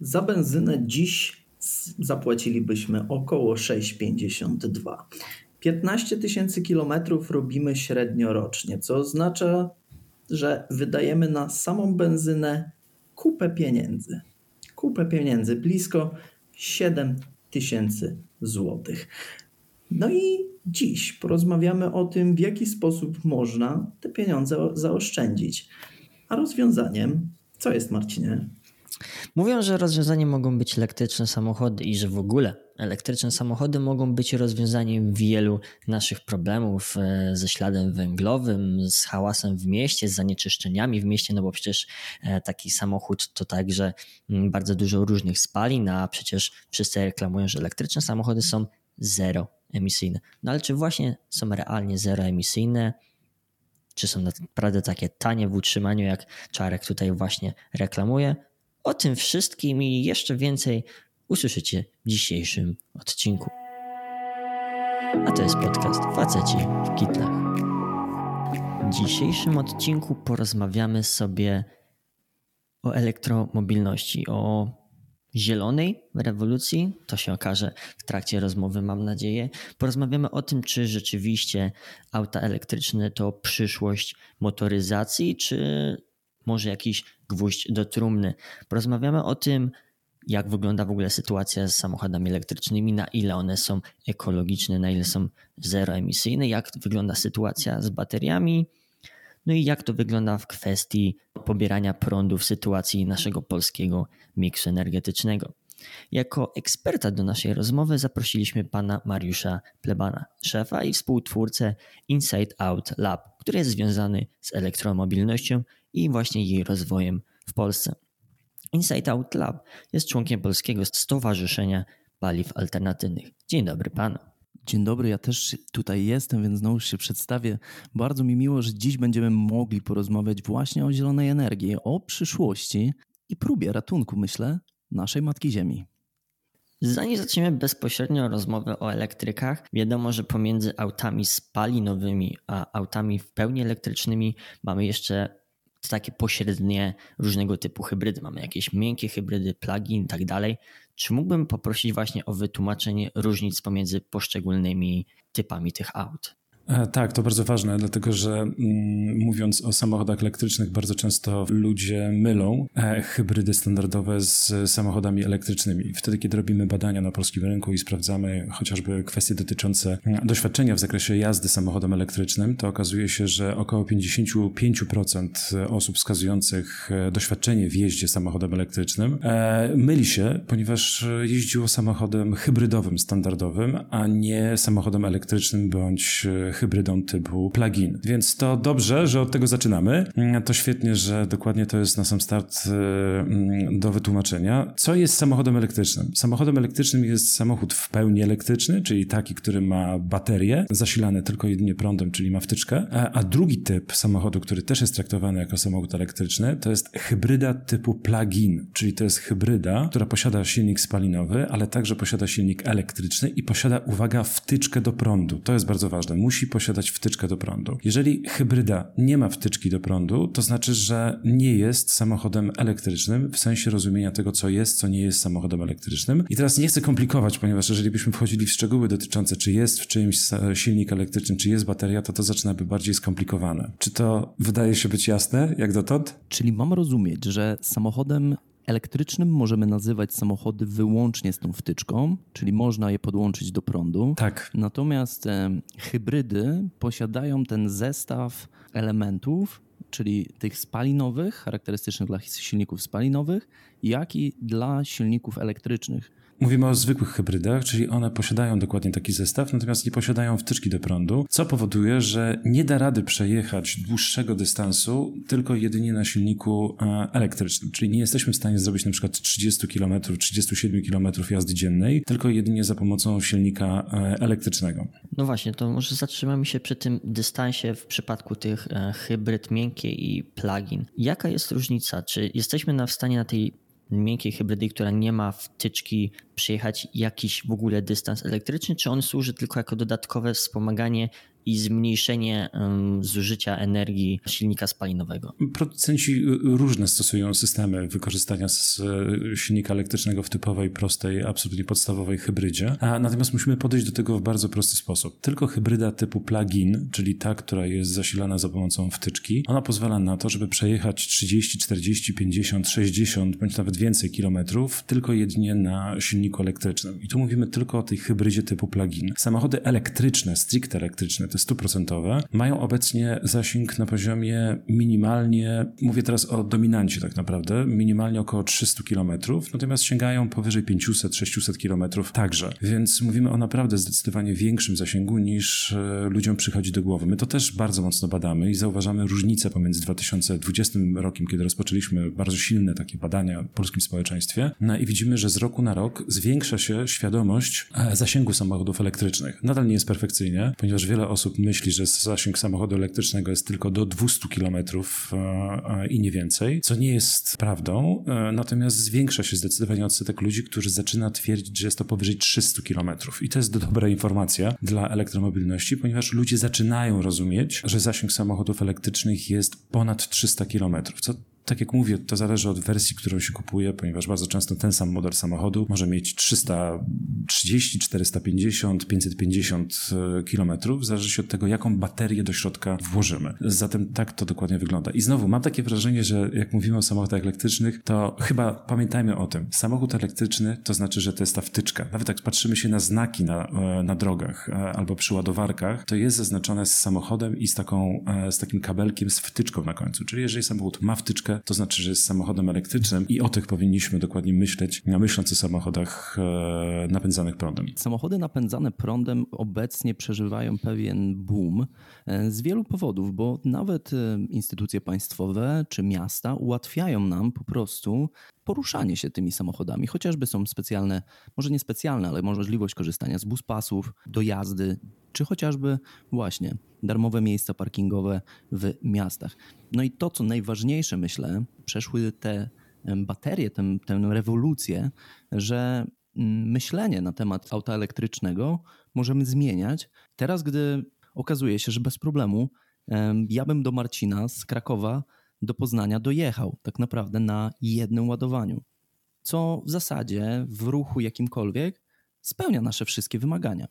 Za benzynę dziś zapłacilibyśmy około 6,52. 15 tysięcy kilometrów robimy średnio rocznie, co oznacza, że wydajemy na samą benzynę kupę pieniędzy. Kupę pieniędzy, blisko 7 tysięcy złotych. No i dziś porozmawiamy o tym, w jaki sposób można te pieniądze zaoszczędzić. A rozwiązaniem, co jest Marcinie? Mówią, że rozwiązaniem mogą być elektryczne samochody i że w ogóle elektryczne samochody mogą być rozwiązaniem wielu naszych problemów e, ze śladem węglowym, z hałasem w mieście, z zanieczyszczeniami w mieście, no bo przecież e, taki samochód to także mm, bardzo dużo różnych spalin, a przecież wszyscy reklamują, że elektryczne samochody są zero emisyjne. No ale czy właśnie są realnie zero emisyjne? Czy są naprawdę takie tanie w utrzymaniu, jak Czarek tutaj właśnie reklamuje? O tym wszystkim i jeszcze więcej usłyszycie w dzisiejszym odcinku. A to jest podcast Faceci w Kitlach. W dzisiejszym odcinku porozmawiamy sobie o elektromobilności, o zielonej rewolucji. To się okaże w trakcie rozmowy, mam nadzieję. Porozmawiamy o tym, czy rzeczywiście auta elektryczne to przyszłość motoryzacji, czy może jakiś gwóźdź do trumny. Porozmawiamy o tym, jak wygląda w ogóle sytuacja z samochodami elektrycznymi, na ile one są ekologiczne, na ile są zeroemisyjne, jak wygląda sytuacja z bateriami, no i jak to wygląda w kwestii pobierania prądu w sytuacji naszego polskiego miksu energetycznego. Jako eksperta do naszej rozmowy zaprosiliśmy pana Mariusza Plebana, szefa i współtwórcę Inside Out Lab, który jest związany z elektromobilnością i właśnie jej rozwojem w Polsce. Inside Out Lab jest członkiem Polskiego Stowarzyszenia Paliw Alternatywnych. Dzień dobry panu. Dzień dobry, ja też tutaj jestem, więc znowu się przedstawię. Bardzo mi miło, że dziś będziemy mogli porozmawiać właśnie o zielonej energii, o przyszłości i próbie ratunku, myślę, naszej Matki Ziemi. Zanim zaczniemy bezpośrednio rozmowę o elektrykach, wiadomo, że pomiędzy autami spalinowymi a autami w pełni elektrycznymi mamy jeszcze takie pośrednie różnego typu hybrydy. Mamy jakieś miękkie hybrydy, plugin i tak dalej. Czy mógłbym poprosić właśnie o wytłumaczenie różnic pomiędzy poszczególnymi typami tych aut? E, tak, to bardzo ważne, dlatego że mm, mówiąc o samochodach elektrycznych, bardzo często ludzie mylą e, hybrydy standardowe z samochodami elektrycznymi. Wtedy, kiedy robimy badania na polskim rynku i sprawdzamy chociażby kwestie dotyczące mm, doświadczenia w zakresie jazdy samochodem elektrycznym, to okazuje się, że około 55% osób wskazujących e, doświadczenie w jeździe samochodem elektrycznym myli się, ponieważ jeździło samochodem hybrydowym, standardowym, a nie samochodem elektrycznym bądź hybrydą typu plugin. Więc to dobrze, że od tego zaczynamy. To świetnie, że dokładnie to jest na sam start y, mm, do wytłumaczenia. Co jest samochodem elektrycznym? Samochodem elektrycznym jest samochód w pełni elektryczny, czyli taki, który ma baterię zasilane tylko jedynie prądem, czyli ma wtyczkę. A drugi typ samochodu, który też jest traktowany jako samochód elektryczny, to jest hybryda typu plug-in, czyli to jest hybryda, która posiada silnik spalinowy, ale także posiada silnik elektryczny i posiada, uwaga, wtyczkę do prądu. To jest bardzo ważne. Musi posiadać wtyczkę do prądu. Jeżeli hybryda nie ma wtyczki do prądu, to znaczy, że nie jest samochodem elektrycznym w sensie rozumienia tego, co jest, co nie jest samochodem elektrycznym. I teraz nie chcę komplikować, ponieważ jeżeli byśmy wchodzili w szczegóły dotyczące, czy jest w czymś silnik elektryczny, czy jest bateria, to to zaczyna być bardziej skomplikowane. Czy to wydaje się być jasne, jak dotąd? Czyli mam rozumieć, że samochodem Elektrycznym możemy nazywać samochody wyłącznie z tą wtyczką, czyli można je podłączyć do prądu. Tak. Natomiast e, hybrydy posiadają ten zestaw elementów, czyli tych spalinowych, charakterystycznych dla silników spalinowych, jak i dla silników elektrycznych. Mówimy o zwykłych hybrydach, czyli one posiadają dokładnie taki zestaw, natomiast nie posiadają wtyczki do prądu, co powoduje, że nie da rady przejechać dłuższego dystansu tylko jedynie na silniku e, elektrycznym. Czyli nie jesteśmy w stanie zrobić na przykład 30 km, 37 km jazdy dziennej, tylko jedynie za pomocą silnika e, elektrycznego. No właśnie, to może zatrzymamy się przy tym dystansie w przypadku tych e, hybryd miękkie i plugin. Jaka jest różnica? Czy jesteśmy na w stanie na tej miękkiej hybrydy, która nie ma wtyczki, przejechać jakiś w ogóle dystans elektryczny, czy on służy tylko jako dodatkowe wspomaganie i zmniejszenie zużycia energii silnika spalinowego. Producenci różne stosują systemy wykorzystania silnika elektrycznego w typowej, prostej, absolutnie podstawowej hybrydzie, a natomiast musimy podejść do tego w bardzo prosty sposób. Tylko hybryda typu plug-in, czyli ta, która jest zasilana za pomocą wtyczki, ona pozwala na to, żeby przejechać 30, 40, 50, 60 bądź nawet więcej kilometrów tylko jedynie na silniku elektrycznym. I tu mówimy tylko o tej hybrydzie typu plug-in. Samochody elektryczne, stricte elektryczne, te stuprocentowe, mają obecnie zasięg na poziomie minimalnie, mówię teraz o dominancie tak naprawdę, minimalnie około 300 km, natomiast sięgają powyżej 500-600 km także. Więc mówimy o naprawdę zdecydowanie większym zasięgu niż e, ludziom przychodzi do głowy. My to też bardzo mocno badamy i zauważamy różnicę pomiędzy 2020 rokiem, kiedy rozpoczęliśmy bardzo silne takie badania w polskim społeczeństwie no i widzimy, że z roku na rok zwiększa się świadomość e, zasięgu samochodów elektrycznych. Nadal nie jest perfekcyjnie, ponieważ wiele osób myśli, że zasięg samochodu elektrycznego jest tylko do 200 km e, e, i nie więcej, co nie jest prawdą, natomiast zwiększa się zdecydowanie odsetek ludzi, którzy zaczyna twierdzić, że jest to powyżej 300 km. I to jest dobra informacja dla elektromobilności, ponieważ ludzie zaczynają rozumieć, że zasięg samochodów elektrycznych jest ponad 300 km, co tak jak mówię, to zależy od wersji, którą się kupuje, ponieważ bardzo często ten sam model samochodu może mieć 330, 450, 550 km, zależy się od tego, jaką baterię do środka włożymy. Zatem tak to dokładnie wygląda. I znowu mam takie wrażenie, że jak mówimy o samochodach elektrycznych, to chyba pamiętajmy o tym. Samochód elektryczny to znaczy, że to jest ta wtyczka. Nawet jak patrzymy się na znaki na, e, na drogach e, albo przy ładowarkach, to jest zaznaczone z samochodem i z, taką, e, z takim kabelkiem z wtyczką na końcu. Czyli jeżeli samochód ma wtyczkę, to znaczy, że jest samochodem elektrycznym i o tych powinniśmy dokładnie myśleć, myśląc o samochodach e, napędzanych prądem. Samochody napędzane prądem obecnie przeżywają pewien boom e, z wielu powodów, bo nawet e, instytucje państwowe czy miasta ułatwiają nam po prostu poruszanie się tymi samochodami. Chociażby są specjalne, może nie specjalne, ale możliwość korzystania z buspasów, dojazdy, czy chociażby właśnie darmowe miejsca parkingowe w miastach. No i to, co najważniejsze, myślę, przeszły te baterie, tę, tę rewolucję, że mm, myślenie na temat auta elektrycznego możemy zmieniać. Teraz, gdy okazuje się, że bez problemu ja bym do Marcina z Krakowa do Poznania dojechał tak naprawdę na jednym ładowaniu, co w zasadzie w ruchu jakimkolwiek spełnia nasze wszystkie wymagania.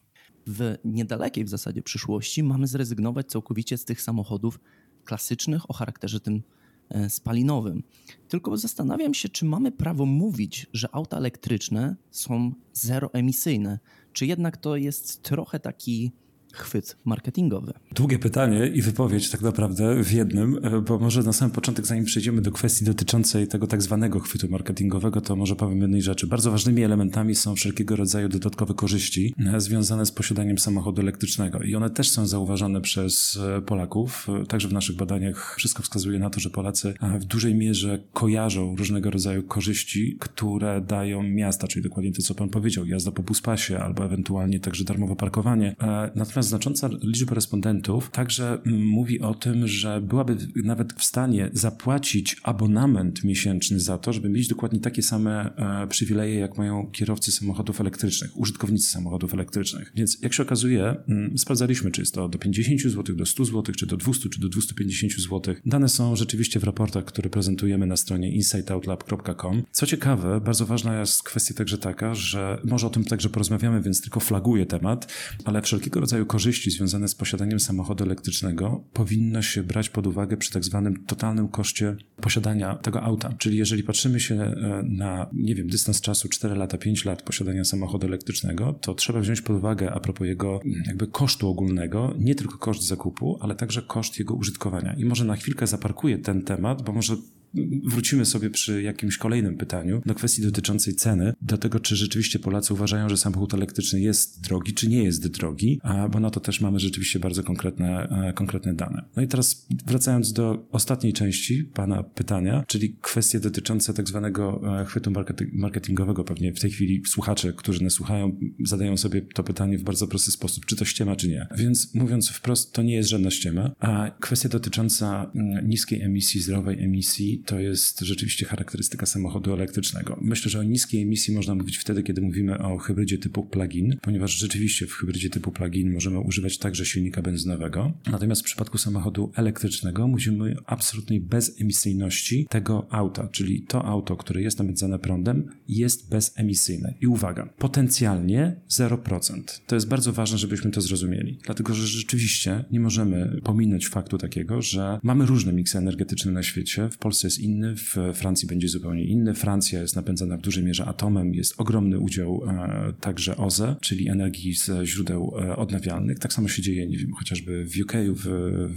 W niedalekiej w zasadzie przyszłości mamy zrezygnować całkowicie z tych samochodów klasycznych o charakterze tym e, spalinowym. Tylko zastanawiam się, czy mamy prawo mówić, że auta elektryczne są zeroemisyjne, czy jednak to jest trochę taki chwyt marketingowy? Długie pytanie i wypowiedź tak naprawdę w jednym, e, bo może na samym początek, zanim przejdziemy do kwestii dotyczącej tego tak zwanego chwytu marketingowego, to może powiem jednej rzeczy. Bardzo ważnymi elementami są wszelkiego rodzaju dodatkowe korzyści e, związane z posiadaniem samochodu elektrycznego i one też są zauważane przez e, Polaków. Także w naszych badaniach wszystko wskazuje na to, że Polacy w dużej mierze kojarzą różnego rodzaju korzyści, które dają miasta, czyli dokładnie to, co pan powiedział, jazda po buspasie albo ewentualnie także darmowe parkowanie. Natomiast Natomiast znacząca liczba respondentów także mm, mówi o tym, że byłaby nawet w stanie zapłacić abonament miesięczny za to, żeby mieć dokładnie takie same e, przywileje, jak mają kierowcy samochodów elektrycznych, użytkownicy samochodów elektrycznych. Więc jak się okazuje, mm, sprawdzaliśmy, czy jest to do 50 zł, do 100 zł, czy do 200, czy do 250 zł. Dane są rzeczywiście w raportach, które prezentujemy na stronie insightoutlab.com. Co ciekawe, bardzo ważna jest kwestia także taka, że może o tym także porozmawiamy, więc tylko flaguję temat, ale wszelkiego rodzaju korzyści związane z posiadaniem samochodu elektrycznego powinno się brać pod uwagę przy tak zwanym totalnym koszcie posiadania tego auta. Czyli jeżeli patrzymy się e, na, nie wiem, dystans czasu 4 lata, 5 lat posiadania samochodu elektrycznego, to trzeba wziąć pod uwagę a propos jego jakby kosztu ogólnego, nie tylko koszt zakupu, ale także koszt jego użytkowania. I może na chwilkę zaparkuję ten temat, bo może wrócimy sobie przy jakimś kolejnym pytaniu do kwestii dotyczącej ceny, do tego, czy rzeczywiście Polacy uważają, że samochód elektryczny jest drogi, czy nie jest drogi, bo na to też mamy rzeczywiście bardzo konkretne, e, konkretne dane. No i teraz wracając do ostatniej części Pana pytania, czyli kwestie dotyczące tak zwanego e, chwytu marketingowego. Pewnie w tej chwili słuchacze, którzy nas słuchają, zadają sobie to pytanie w bardzo prosty sposób, czy to ściema, czy nie. Więc mówiąc wprost, to nie jest żadna ściema, a kwestia dotycząca mm, niskiej emisji, zdrowej emisji, to jest rzeczywiście charakterystyka samochodu elektrycznego. Myślę, że o niskiej emisji można mówić wtedy, kiedy mówimy o hybrydzie typu plug-in, ponieważ rzeczywiście w hybrydzie typu plug-in możemy używać także silnika benzynowego. Natomiast w przypadku samochodu elektrycznego mówimy o absolutnej bezemisyjności tego auta, czyli to auto, które jest napędzane prądem, jest bezemisyjne. I uwaga, potencjalnie 0%. To jest bardzo ważne, żebyśmy to zrozumieli, dlatego że rzeczywiście nie możemy pominąć faktu takiego, że mamy różne miksy energetyczne na świecie. W Polsce jest inny, w Francji będzie zupełnie inny. Francja jest napędzana w dużej mierze atomem, jest ogromny udział e, także OZE, czyli energii ze źródeł e, odnawialnych. Tak samo się dzieje, nie wiem, chociażby w UK, w,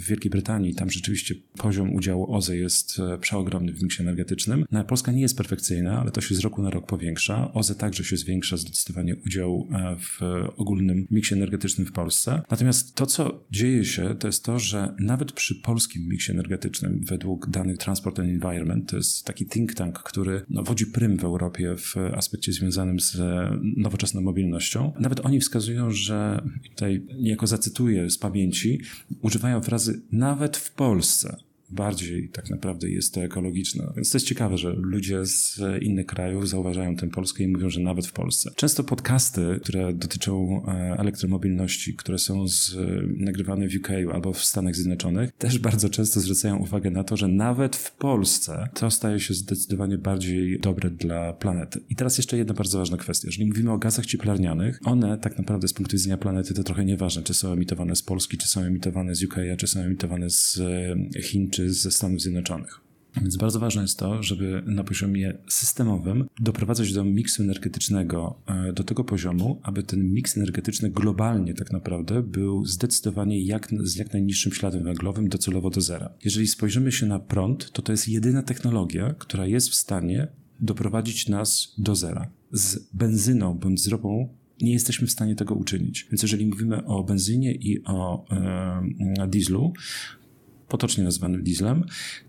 Wielkiej Brytanii, tam rzeczywiście poziom udziału OZE jest e, przeogromny w miksie energetycznym. No, Polska nie jest perfekcyjna, ale to się z roku na rok powiększa. OZE także się zwiększa zdecydowanie udział w ogólnym miksie energetycznym w Polsce. Natomiast to, co dzieje się, to jest to, że nawet przy polskim miksie energetycznym, według danych Transport and Environment, to jest taki think tank, który no, wodzi prym w Europie w aspekcie związanym z nowoczesną mobilnością, nawet oni wskazują, że tutaj niejako zacytuję z pamięci, używają frazy nawet w Polsce bardziej tak naprawdę jest to ekologiczne. Więc to jest ciekawe, że ludzie z innych krajów zauważają tę Polskę i mówią, że nawet w Polsce. Często podcasty, które dotyczą e, elektromobilności, które są z, nagrywane w UK albo w Stanach Zjednoczonych, też bardzo często zwracają uwagę na to, że nawet w Polsce to staje się zdecydowanie bardziej dobre dla planety. I teraz jeszcze jedna bardzo ważna kwestia. Jeżeli mówimy o gazach cieplarnianych, one tak naprawdę z punktu widzenia planety to trochę nieważne, czy są emitowane z Polski, czy są emitowane z UK, czy są emitowane z e, Chin, czy czy ze Stanów Zjednoczonych. Więc bardzo ważne jest to, żeby na poziomie systemowym doprowadzać do miksu energetycznego e, do tego poziomu, aby ten miks energetyczny globalnie tak naprawdę był zdecydowanie jak, z jak najniższym śladem węglowym docelowo do zera. Jeżeli spojrzymy się na prąd, to to jest jedyna technologia, która jest w stanie doprowadzić nas do zera. Z benzyną bądź z ropą nie jesteśmy w stanie tego uczynić. Więc jeżeli mówimy o benzynie i o e, dieslu, potocznie nazwanym dieslem,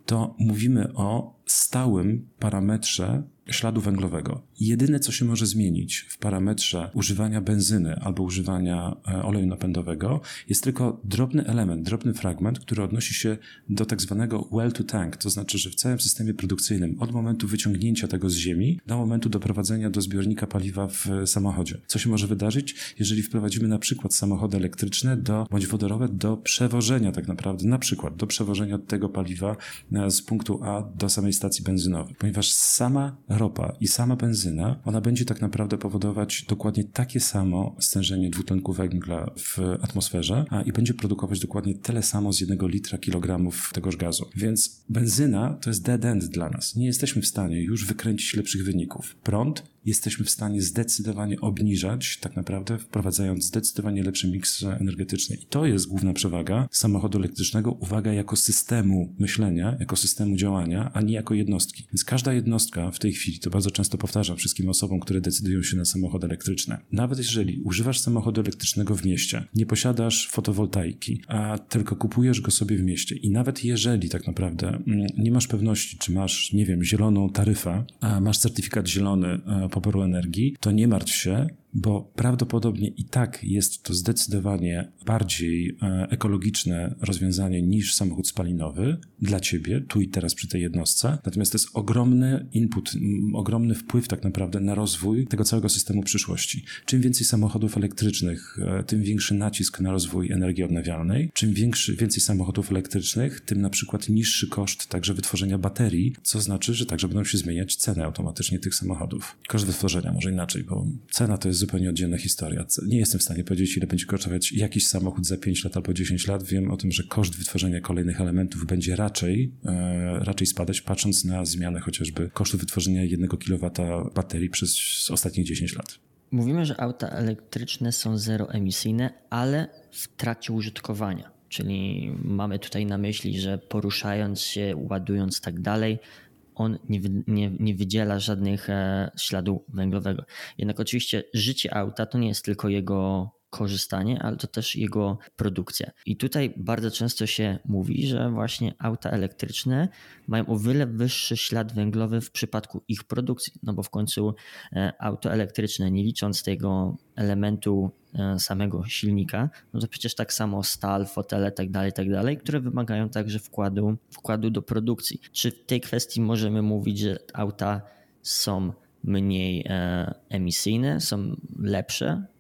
to mówimy o stałym parametrze śladu węglowego. Jedyne, co się może zmienić w parametrze używania benzyny albo używania e, oleju napędowego, jest tylko drobny element, drobny fragment, który odnosi się do tak zwanego well to tank, to znaczy, że w całym systemie produkcyjnym od momentu wyciągnięcia tego z ziemi do momentu doprowadzenia do zbiornika paliwa w samochodzie. Co się może wydarzyć, jeżeli wprowadzimy na przykład samochody elektryczne do, bądź wodorowe do przewożenia tak naprawdę, na przykład do przewożenia tego paliwa e, z punktu A do samej stacji benzynowej, ponieważ sama ropa i sama benzyna, ona będzie tak naprawdę powodować dokładnie takie samo stężenie dwutlenku węgla w atmosferze a, i będzie produkować dokładnie tyle samo z jednego litra kilogramów tegoż gazu. Więc benzyna to jest dead end dla nas. Nie jesteśmy w stanie już wykręcić lepszych wyników. Prąd jesteśmy w stanie zdecydowanie obniżać, tak naprawdę wprowadzając zdecydowanie lepszy miks energetyczny. I to jest główna przewaga samochodu elektrycznego, uwaga, jako systemu myślenia, jako systemu działania, a nie jako jednostki. Więc każda jednostka w tej chwili, to bardzo często powtarzam wszystkim osobom, które decydują się na samochody elektryczne, nawet jeżeli używasz samochodu elektrycznego w mieście, nie posiadasz fotowoltaiki, a tylko kupujesz go sobie w mieście i nawet jeżeli tak naprawdę mm, nie masz pewności, czy masz, nie wiem, zieloną taryfę, masz certyfikat zielony poboru energii, to nie martw się, bo prawdopodobnie i tak jest to zdecydowanie bardziej e, ekologiczne rozwiązanie niż samochód spalinowy dla ciebie, tu i teraz przy tej jednostce. Natomiast to jest ogromny input, ogromny wpływ tak naprawdę na rozwój tego całego systemu przyszłości. Czym więcej samochodów elektrycznych, e, tym większy nacisk na rozwój energii odnawialnej. Czym większy, więcej samochodów elektrycznych, tym na przykład niższy koszt także wytworzenia baterii, co znaczy, że także będą się zmieniać ceny automatycznie tych samochodów. Koszt wytworzenia, może inaczej, bo cena to jest zupełnie oddzielna historia. Nie jestem w stanie powiedzieć, ile będzie kosztować jakiś samochód za 5 lat albo 10 lat. Wiem o tym, że koszt wytworzenia kolejnych elementów będzie raczej, e, raczej spadać, patrząc na zmianę chociażby kosztu wytworzenia 1 kW baterii przez ostatnich 10 lat. Mówimy, że auta elektryczne są zeroemisyjne, ale w trakcie użytkowania. Czyli mamy tutaj na myśli, że poruszając się, ładując tak dalej, on nie, nie, nie wydziela żadnych e, śladu węglowego. Jednak oczywiście życie auta to nie jest tylko jego korzystanie, ale to też jego produkcja. I tutaj bardzo często się mówi, że właśnie auta elektryczne mają o wiele wyższy ślad węglowy w przypadku ich produkcji, no bo w końcu e, auto elektryczne, nie licząc tego elementu e, samego silnika, no to przecież tak samo stal, fotele, tak dalej, tak dalej, które wymagają także wkładu, wkładu do produkcji. Czy w tej kwestii możemy mówić, że auta są mniej e, emisyjne, są lepsze?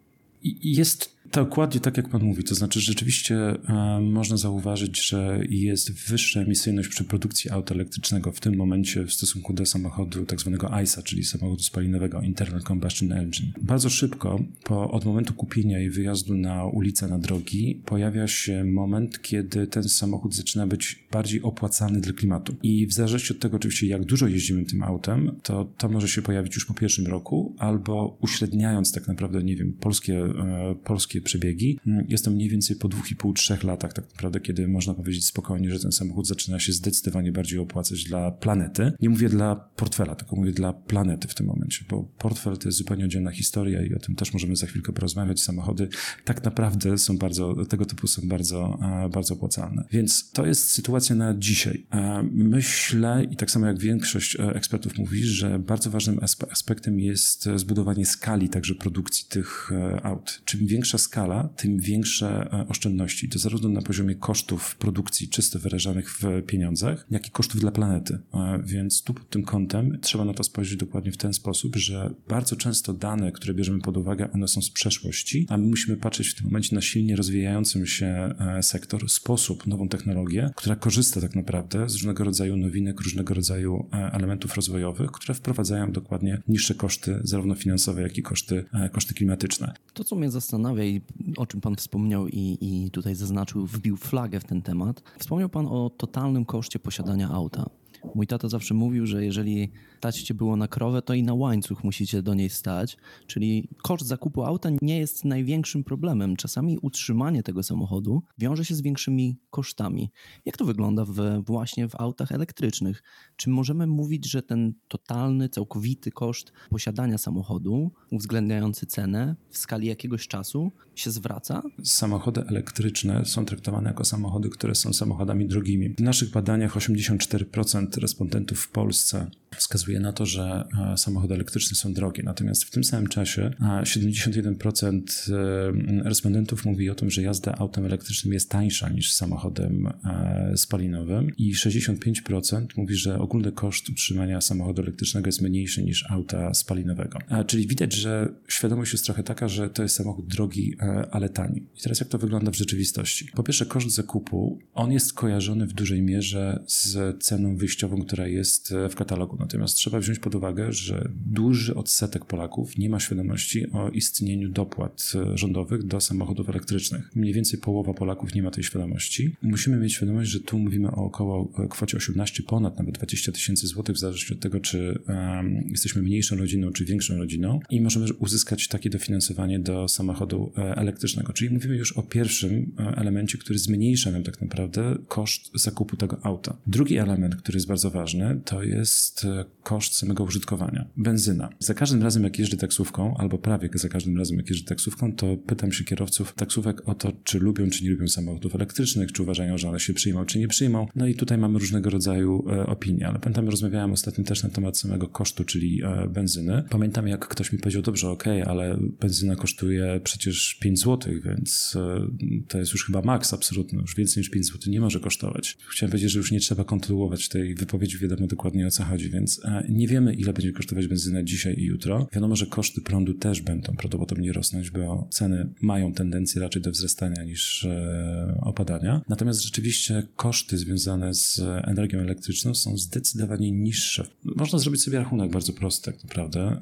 Jest Dokładnie tak, jak pan mówi. To znaczy, rzeczywiście e, można zauważyć, że jest wyższa emisyjność przy produkcji auta elektrycznego w tym momencie w stosunku do samochodu tak zwanego ICE, czyli samochodu spalinowego Internal Combustion Engine. Bardzo szybko, po, od momentu kupienia i wyjazdu na ulicę, na drogi, pojawia się moment, kiedy ten samochód zaczyna być bardziej opłacalny dla klimatu. I w zależności od tego oczywiście, jak dużo jeździmy tym autem, to to może się pojawić już po pierwszym roku, albo uśredniając tak naprawdę, nie wiem, polskie, e, polskie przebiegi. Mm, jest to mniej więcej po 2,5-3 latach tak naprawdę, kiedy można powiedzieć spokojnie, że ten samochód zaczyna się zdecydowanie bardziej opłacać dla planety. Nie mówię dla portfela, tylko mówię dla planety w tym momencie, bo portfel to jest zupełnie oddzielna historia i o tym też możemy za chwilkę porozmawiać. Samochody tak naprawdę są bardzo, tego typu są bardzo, bardzo opłacalne. Więc to jest sytuacja na dzisiaj. Myślę i tak samo jak większość e, ekspertów mówi, że bardzo ważnym aspektem jest zbudowanie skali także produkcji tych e, aut. Czym większa skala skala, tym większe e, oszczędności. To zarówno na poziomie kosztów produkcji czysto wyrażanych w pieniądzach, jak i kosztów dla planety. E, więc tu pod tym kątem trzeba na to spojrzeć dokładnie w ten sposób, że bardzo często dane, które bierzemy pod uwagę, one są z przeszłości, a my musimy patrzeć w tym momencie na silnie rozwijającym się e, sektor, sposób, nową technologię, która korzysta tak naprawdę z różnego rodzaju nowinek, różnego rodzaju elementów rozwojowych, które wprowadzają dokładnie niższe koszty, zarówno finansowe, jak i koszty, koszty klimatyczne. To, co mnie zastanawia i o czym Pan wspomniał i, i tutaj zaznaczył, wbił flagę w ten temat. Wspomniał Pan o totalnym koszcie posiadania auta. Mój tata zawsze mówił, że jeżeli stać cię było na krowę, to i na łańcuch musicie do niej stać. Czyli koszt zakupu auta nie jest największym problemem. Czasami utrzymanie tego samochodu wiąże się z większymi kosztami. Jak to wygląda w, właśnie w autach elektrycznych? Czy możemy mówić, że ten totalny, całkowity koszt posiadania samochodu, uwzględniający cenę w skali jakiegoś czasu, się zwraca? Samochody elektryczne są traktowane jako samochody, które są samochodami drogimi. W naszych badaniach 84% respondentów w Polsce wskazuje na to, że e, samochody elektryczne są drogie. Natomiast w tym samym czasie 71% e, respondentów mówi o tym, że jazda autem elektrycznym jest tańsza niż samochodem e, spalinowym i 65% mówi, że ogólny koszt utrzymania samochodu elektrycznego jest mniejszy niż auta spalinowego. Czyli widać, że świadomość jest trochę taka, że to jest samochód drogi, ale tani. I teraz jak to wygląda w rzeczywistości? Po pierwsze, koszt zakupu, on jest kojarzony w dużej mierze z ceną wyjściową, która jest w katalogu Natomiast trzeba wziąć pod uwagę, że duży odsetek Polaków nie ma świadomości o istnieniu dopłat e, rządowych do samochodów elektrycznych. Mniej więcej połowa Polaków nie ma tej świadomości. Musimy mieć świadomość, że tu mówimy o około e, kwocie 18, ponad nawet 20 tysięcy złotych, w zależności od tego, czy um, jesteśmy mniejszą rodziną, czy większą rodziną i możemy uzyskać takie dofinansowanie do samochodu e, elektrycznego. Czyli mówimy już o pierwszym elemencie, który zmniejsza nam tak naprawdę koszt zakupu tego auta. Drugi element, który jest bardzo ważny, to jest koszt samego użytkowania. Benzyna. Za każdym razem, jak jeżdżę taksówką, albo prawie za każdym razem, jak jeżdżę taksówką, to pytam się kierowców taksówek o to, czy lubią, czy nie lubią samochodów elektrycznych, czy uważają, że one się przyjmą, czy nie przyjmą. No i tutaj mamy różnego rodzaju e, opinie, ale pamiętam, rozmawiałem ostatnio też na temat samego kosztu, czyli e, benzyny. Pamiętam, jak ktoś mi powiedział, dobrze, okej, okay, ale benzyna kosztuje przecież 5 zł, więc e, to jest już chyba maks absolutny, już więcej niż 5 zł nie może kosztować. Chciałem powiedzieć, że już nie trzeba kontynuować tej wypowiedzi, wiadomo dokładnie o co chodzi, więc e, nie wiemy, ile będzie kosztować benzyna dzisiaj i jutro. Wiadomo, że koszty prądu też będą prawdopodobnie rosnąć, bo ceny mają tendencję raczej do wzrastania niż e, opadania. Natomiast rzeczywiście koszty związane z energią elektryczną są zdecydowanie niższe. Można zrobić sobie rachunek bardzo prosty, tak naprawdę.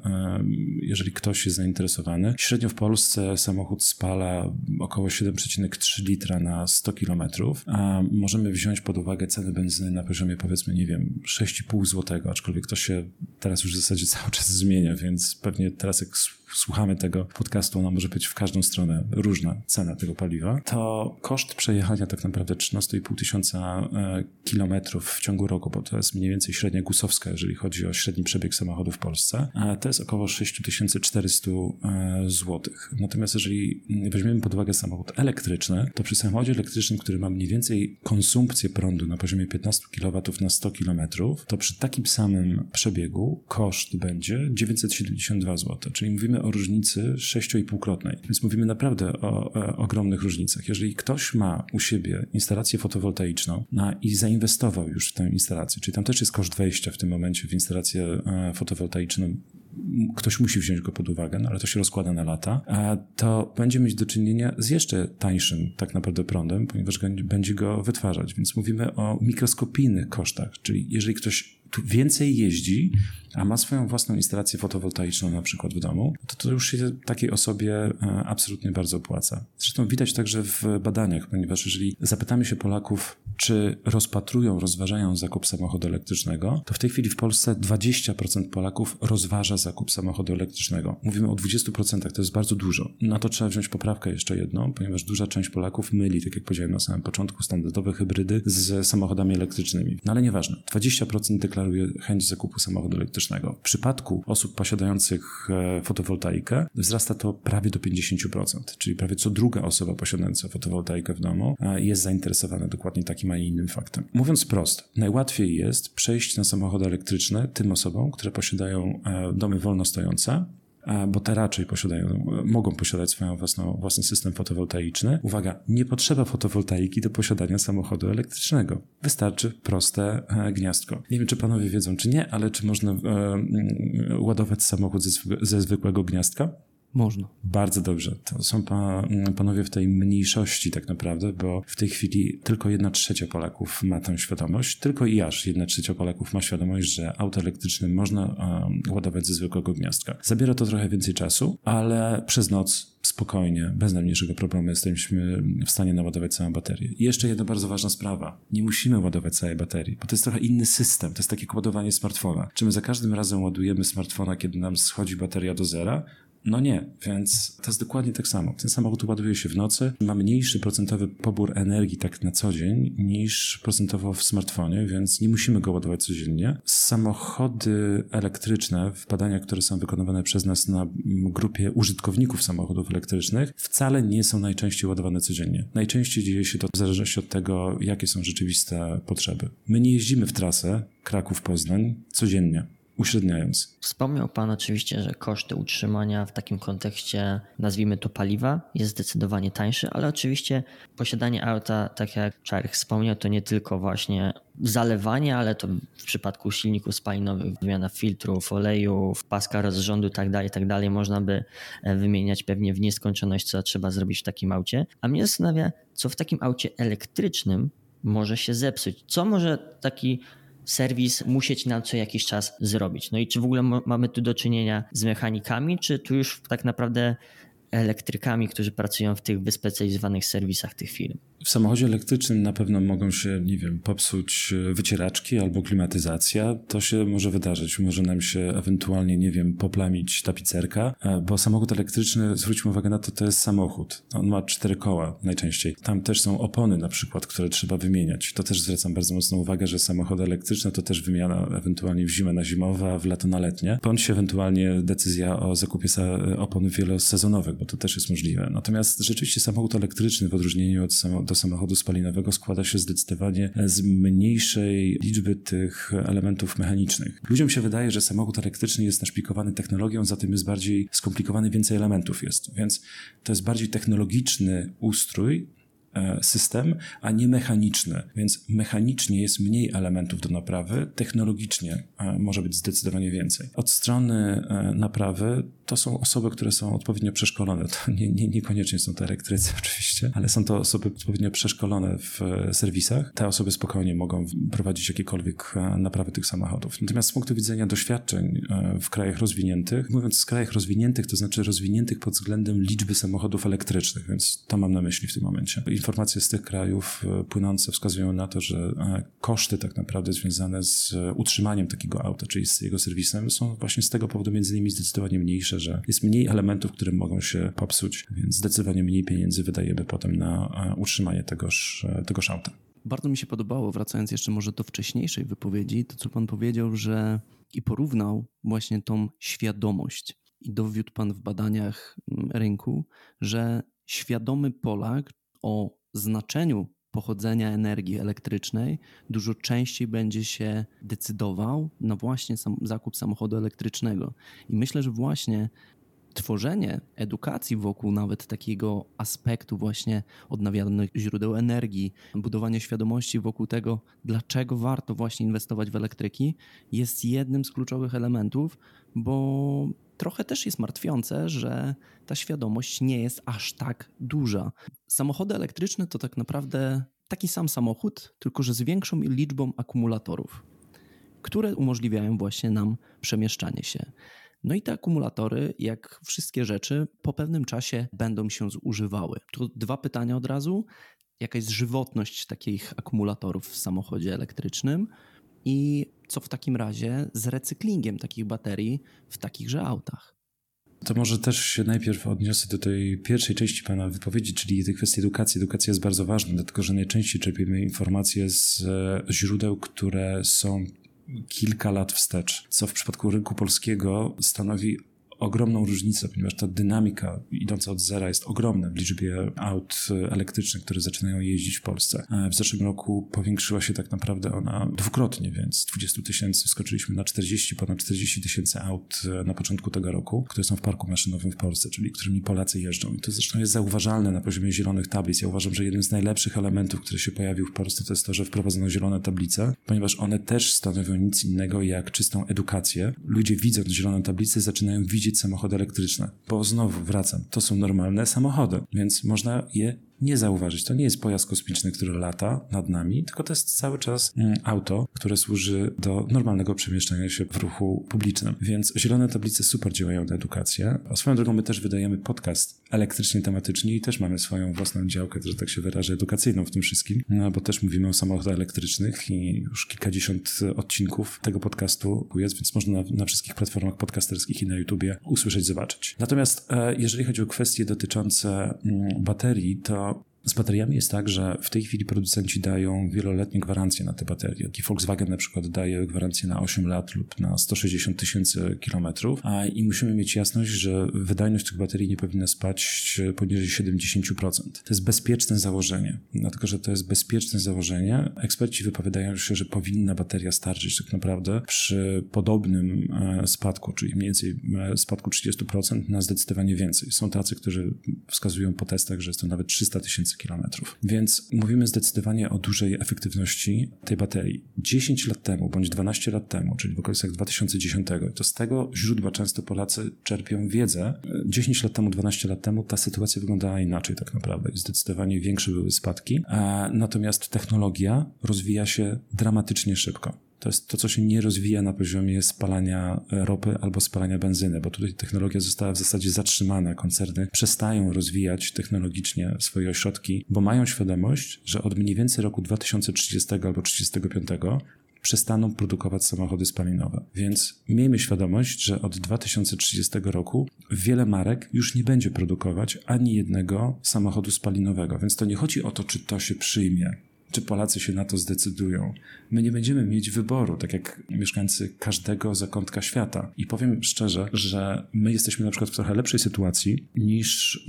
Jeżeli ktoś jest zainteresowany, średnio w Polsce samochód spala około 7,3 litra na 100 kilometrów, a możemy wziąć pod uwagę cenę benzyny na poziomie powiedzmy, nie wiem, 6,5 zł, aczkolwiek to się teraz już w zasadzie cały czas zmienia, więc pewnie teraz jak słuchamy tego podcastu, ona może być w każdą stronę różna cena tego paliwa, to koszt przejechania tak naprawdę 13,5 tysiąca e, kilometrów w ciągu roku, bo to jest mniej więcej średnia gusowska, jeżeli chodzi o średni przebieg samochodu w Polsce, to jest około 6400 zł. Natomiast jeżeli weźmiemy pod uwagę samochód elektryczny, to przy samochodzie elektrycznym, który ma mniej więcej konsumpcję prądu na poziomie 15 kW na 100 km, to przy takim samym przebiegu koszt będzie 972 zł, czyli mówimy o różnicy 6,5-krotnej. Więc mówimy naprawdę o, o ogromnych różnicach. Jeżeli ktoś ma u siebie instalację fotowoltaiczną na, i zainwestował już w tę instalację, czyli tam też jest koszt wejścia w tym momencie w instalację e, fotowoltaiczną ktoś musi wziąć go pod uwagę, no ale to się rozkłada na lata, a to będzie mieć do czynienia z jeszcze tańszym tak naprawdę prądem, ponieważ będzie go wytwarzać. Więc mówimy o mikroskopijnych kosztach, czyli jeżeli ktoś więcej jeździ, a ma swoją własną instalację fotowoltaiczną na przykład w domu, to to już się takiej osobie e, absolutnie bardzo opłaca. Zresztą widać także w badaniach, ponieważ jeżeli zapytamy się Polaków, czy rozpatrują, rozważają zakup samochodu elektrycznego, to w tej chwili w Polsce 20% Polaków rozważa zakup samochodu elektrycznego. Mówimy o 20%, to jest bardzo dużo. Na to trzeba wziąć poprawkę jeszcze jedną, ponieważ duża część Polaków myli, tak jak powiedziałem na samym początku, standardowe hybrydy z samochodami elektrycznymi. No ale nieważne, 20% deklaruje chęć zakupu samochodu elektrycznego. W przypadku osób posiadających e, fotowoltaikę wzrasta to prawie do 50%, czyli prawie co druga osoba posiadająca fotowoltaikę w domu e, jest zainteresowana dokładnie takim, a innym faktem. Mówiąc prosto, najłatwiej jest przejść na samochody elektryczne tym osobom, które posiadają e, domy wolno stojące, bo te raczej posiadają, mogą posiadać swoją własną, własny system fotowoltaiczny. Uwaga, nie potrzeba fotowoltaiki do posiadania samochodu elektrycznego. Wystarczy proste e, gniazdko. Nie wiem, czy panowie wiedzą, czy nie, ale czy można e, mm, ładować samochód ze, ze zwykłego gniazdka? Można. Bardzo dobrze. To są pa, panowie w tej mniejszości tak naprawdę, bo w tej chwili tylko jedna trzecia Polaków ma tę świadomość. Tylko i aż jedna trzecia Polaków ma świadomość, że auto elektryczne można um, ładować ze zwykłego gniazdka. Zabiera to trochę więcej czasu, ale przez noc spokojnie, bez najmniejszego problemu jesteśmy w stanie naładować całą baterię. I jeszcze jedna bardzo ważna sprawa. Nie musimy ładować całej baterii, bo to jest trochę inny system. To jest takie ładowanie smartfona. Czy my za każdym razem ładujemy smartfona, kiedy nam schodzi bateria do zera, no nie, więc to jest dokładnie tak samo. Ten samochód ładuje się w nocy, ma mniejszy procentowy pobór energii tak na co dzień niż procentowo w smartfonie, więc nie musimy go ładować codziennie. Samochody elektryczne w badaniach, które są wykonywane przez nas na grupie użytkowników samochodów elektrycznych, wcale nie są najczęściej ładowane codziennie. Najczęściej dzieje się to w zależności od tego, jakie są rzeczywiste potrzeby. My nie jeździmy w trasę Kraków-Poznań codziennie uśredniając. Wspomniał Pan oczywiście, że koszty utrzymania w takim kontekście, nazwijmy to paliwa, jest zdecydowanie tańszy, ale oczywiście posiadanie auta, tak jak Czarek wspomniał, to nie tylko właśnie zalewanie, ale to w przypadku silników spalinowych, wymiana filtrów, olejów, paska rozrządu itd., tak itd. Tak można by e, wymieniać pewnie w nieskończoność, co trzeba zrobić w takim aucie. A mnie zastanawia, co w takim aucie elektrycznym może się zepsuć. Co może taki serwis musieć na co jakiś czas zrobić. No i czy w ogóle mamy tu do czynienia z mechanikami, czy tu już tak naprawdę elektrykami, którzy pracują w tych wyspecjalizowanych serwisach tych firm? W samochodzie elektrycznym na pewno mogą się, nie wiem, popsuć e, wycieraczki albo klimatyzacja. To się może wydarzyć. Może nam się ewentualnie, nie wiem, poplamić tapicerka, e, bo samochód elektryczny, zwróćmy uwagę na to, to jest samochód. On ma cztery koła najczęściej. Tam też są opony na przykład, które trzeba wymieniać. To też zwracam bardzo mocną uwagę, że samochody elektryczne to też wymiana ewentualnie w zimę na zimowe, a w lato na letnie. Bądź ewentualnie decyzja o zakupie opon wielosezonowych, bo to też jest możliwe. Natomiast rzeczywiście samochód elektryczny w odróżnieniu od do samochodu spalinowego składa się zdecydowanie z mniejszej liczby tych elementów mechanicznych. Ludziom się wydaje, że samochód elektryczny jest naszpikowany technologią, zatem jest bardziej skomplikowany, więcej elementów jest. Więc to jest bardziej technologiczny ustrój, E, system, a nie mechaniczny. Więc mechanicznie jest mniej elementów do naprawy, technologicznie e, może być zdecydowanie więcej. Od strony e, naprawy to są osoby, które są odpowiednio przeszkolone. To nie, nie, niekoniecznie są to elektrycy oczywiście, ale są to osoby odpowiednio przeszkolone w serwisach. Te osoby spokojnie mogą prowadzić jakiekolwiek naprawy tych samochodów. Natomiast z punktu widzenia doświadczeń w krajach rozwiniętych, mówiąc w krajach rozwiniętych, to znaczy rozwiniętych pod względem liczby samochodów elektrycznych, więc to mam na myśli w tym momencie informacje z tych krajów e, płynące wskazują na to, że e, koszty tak naprawdę związane z utrzymaniem takiego auta, czyli z jego serwisem, są właśnie z tego powodu między innymi zdecydowanie mniejsze, że jest mniej elementów, które mogą się popsuć, więc zdecydowanie mniej pieniędzy wydajemy potem na utrzymanie tegoż, tegoż auta. Bardzo mi się podobało, wracając jeszcze może do wcześniejszej wypowiedzi, to co pan powiedział, że i porównał właśnie tą świadomość. I dowiódł pan w badaniach mm, rynku, że świadomy Polak o znaczeniu pochodzenia energii elektrycznej dużo częściej będzie się decydował na właśnie sam, zakup samochodu elektrycznego. I myślę, że właśnie tworzenie edukacji wokół nawet takiego aspektu właśnie odnawialnych źródeł energii, budowanie świadomości wokół tego, dlaczego warto właśnie inwestować w elektryki, jest jednym z kluczowych elementów, bo trochę też jest martwiące, że ta świadomość nie jest aż tak duża. Samochody elektryczne to tak naprawdę taki sam samochód, tylko że z większą liczbą akumulatorów, które umożliwiają właśnie nam przemieszczanie się. No i te akumulatory, jak wszystkie rzeczy, po pewnym czasie będą się zużywały. Tu dwa pytania od razu. Jaka jest żywotność takich akumulatorów w samochodzie elektrycznym i co w takim razie z recyklingiem takich baterii w takichże autach? To może też się najpierw odniosę do tej pierwszej części Pana wypowiedzi, czyli tej kwestii edukacji. Edukacja jest bardzo ważna, dlatego że najczęściej czerpiemy informacje z e, źródeł, które są kilka lat wstecz, co w przypadku rynku polskiego stanowi ogromną różnicę, ponieważ ta dynamika idąca od zera jest ogromna w liczbie aut elektrycznych, które zaczynają jeździć w Polsce. E, w zeszłym roku powiększyła się tak naprawdę ona dwukrotnie, więc z 20 tysięcy skoczyliśmy na 40, ponad 40 tysięcy aut e, na początku tego roku, które są w parku maszynowym w Polsce, czyli którymi Polacy jeżdżą. I to zresztą jest zauważalne na poziomie zielonych tablic. Ja uważam, że jeden z najlepszych elementów, który się pojawił w Polsce, to jest to, że wprowadzono zielone tablice, ponieważ one też stanowią nic innego jak czystą edukację. Ludzie widząc zielone tablice zaczynają widzieć samochody elektryczne, bo znowu wracam, to są normalne samochody, więc można je nie zauważyć. To nie jest pojazd kosmiczny, który lata nad nami, tylko to jest cały czas mm, auto, które służy do normalnego przemieszczania się w ruchu publicznym. Więc zielone tablice super działają na edukację. A swoją drogą my też wydajemy podcast elektrycznie tematycznie i też mamy swoją własną działkę, że tak się wyrażę, edukacyjną w tym wszystkim, no, bo też mówimy o samochodach elektrycznych i już kilkadziesiąt odcinków tego podcastu jest, więc można na, na wszystkich platformach podcasterskich i na YouTubie usłyszeć, zobaczyć. Natomiast e, jeżeli chodzi o kwestie dotyczące mm, baterii, to z bateriami jest tak, że w tej chwili producenci dają wieloletnie gwarancje na te baterie. Taki Volkswagen na przykład daje gwarancję na 8 lat lub na 160 tysięcy kilometrów, a i musimy mieć jasność, że wydajność tych baterii nie powinna spać poniżej 70%. To jest bezpieczne założenie. Dlatego, że to jest bezpieczne założenie, eksperci wypowiadają się, że powinna bateria starczyć tak naprawdę przy podobnym e, spadku, czyli mniej więcej e, spadku 30% na zdecydowanie więcej. Są tacy, którzy wskazują po testach, że jest to nawet 300 tysięcy tysięcy kilometrów. Więc mówimy zdecydowanie o dużej efektywności tej baterii. 10 lat temu, bądź 12 lat temu, czyli w okolicach 2010, to z tego źródła często Polacy czerpią wiedzę. 10 lat temu, 12 lat temu ta sytuacja wyglądała inaczej tak naprawdę. Zdecydowanie większe były spadki, a natomiast technologia rozwija się dramatycznie szybko. To jest to, co się nie rozwija na poziomie spalania ropy albo spalania benzyny, bo tutaj technologia została w zasadzie zatrzymana. Koncerny przestają rozwijać technologicznie swoje ośrodki, bo mają świadomość, że od mniej więcej roku 2030 albo 2035 przestaną produkować samochody spalinowe. Więc miejmy świadomość, że od 2030 roku wiele marek już nie będzie produkować ani jednego samochodu spalinowego. Więc to nie chodzi o to, czy to się przyjmie czy Polacy się na to zdecydują. My nie będziemy mieć wyboru, tak jak mieszkańcy każdego zakątka świata. I powiem szczerze, że my jesteśmy na przykład w trochę lepszej sytuacji niż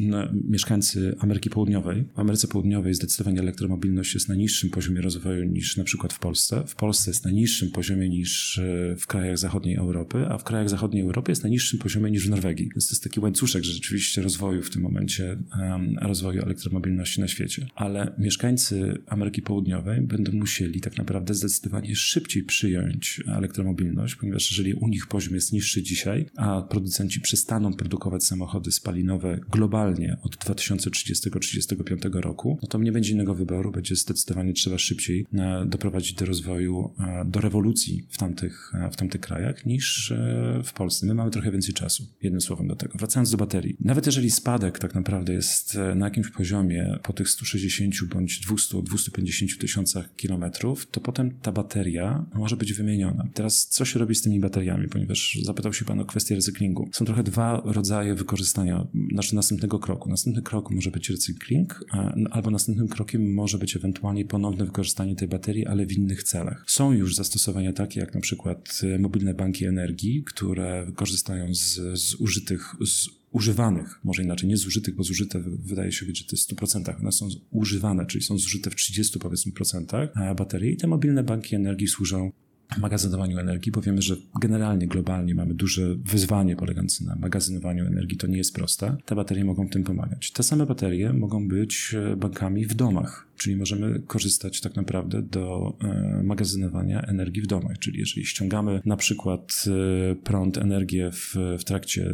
mieszkańcy Ameryki Południowej. W Ameryce Południowej zdecydowanie elektromobilność jest na niższym poziomie rozwoju niż na przykład w Polsce. W Polsce jest na niższym poziomie niż e, w krajach zachodniej Europy, a w krajach zachodniej Europy jest na niższym poziomie niż w Norwegii. Więc to jest taki łańcuszek rzeczywiście rozwoju w tym momencie, um, rozwoju elektromobilności na świecie. Ale mieszkańcy Ameryki Południowej południowej będą musieli tak naprawdę zdecydowanie szybciej przyjąć elektromobilność, ponieważ jeżeli u nich poziom jest niższy dzisiaj, a producenci przestaną produkować samochody spalinowe globalnie od 2030-2035 roku, no to nie będzie innego wyboru, będzie zdecydowanie trzeba szybciej e, doprowadzić do rozwoju, e, do rewolucji w tamtych, e, w tamtych krajach niż w Polsce. My mamy trochę więcej czasu, jednym słowem do tego. Wracając do baterii. Nawet jeżeli spadek tak naprawdę jest na jakimś poziomie po tych 160 bądź 200, 250 10 tysiącach kilometrów, to potem ta bateria może być wymieniona. Teraz co się robi z tymi bateriami? Ponieważ zapytał się Pan o kwestię recyklingu. Są trochę dwa rodzaje wykorzystania, znaczy następnego kroku. Następny krok może być recykling, albo następnym krokiem może być ewentualnie ponowne wykorzystanie tej baterii, ale w innych celach. Są już zastosowania takie, jak na przykład e, mobilne banki energii, które korzystają z, z użytych, z używanych, może inaczej, nie zużytych, bo zużyte wydaje się być, że to jest w 100%, one są używane, czyli są zużyte w 30 powiedzmy procentach baterii i te mobilne banki energii służą magazynowaniu energii, bo wiemy, że generalnie, globalnie mamy duże wyzwanie polegające na magazynowaniu energii. To nie jest proste. Te baterie mogą tym pomagać. Te same baterie mogą być e, bankami w domach, czyli możemy korzystać tak naprawdę do e, magazynowania energii w domach. Czyli jeżeli ściągamy na przykład e, prąd, energię w, w trakcie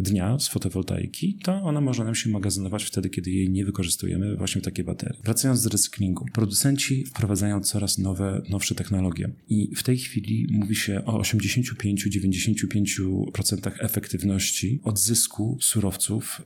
dnia z fotowoltaiki, to ona może nam się magazynować wtedy, kiedy jej nie wykorzystujemy, właśnie takie baterie. Wracając do recyklingu. Producenci wprowadzają coraz nowe, nowsze technologie i w tej chwili mówi się o 85-95% efektywności odzysku surowców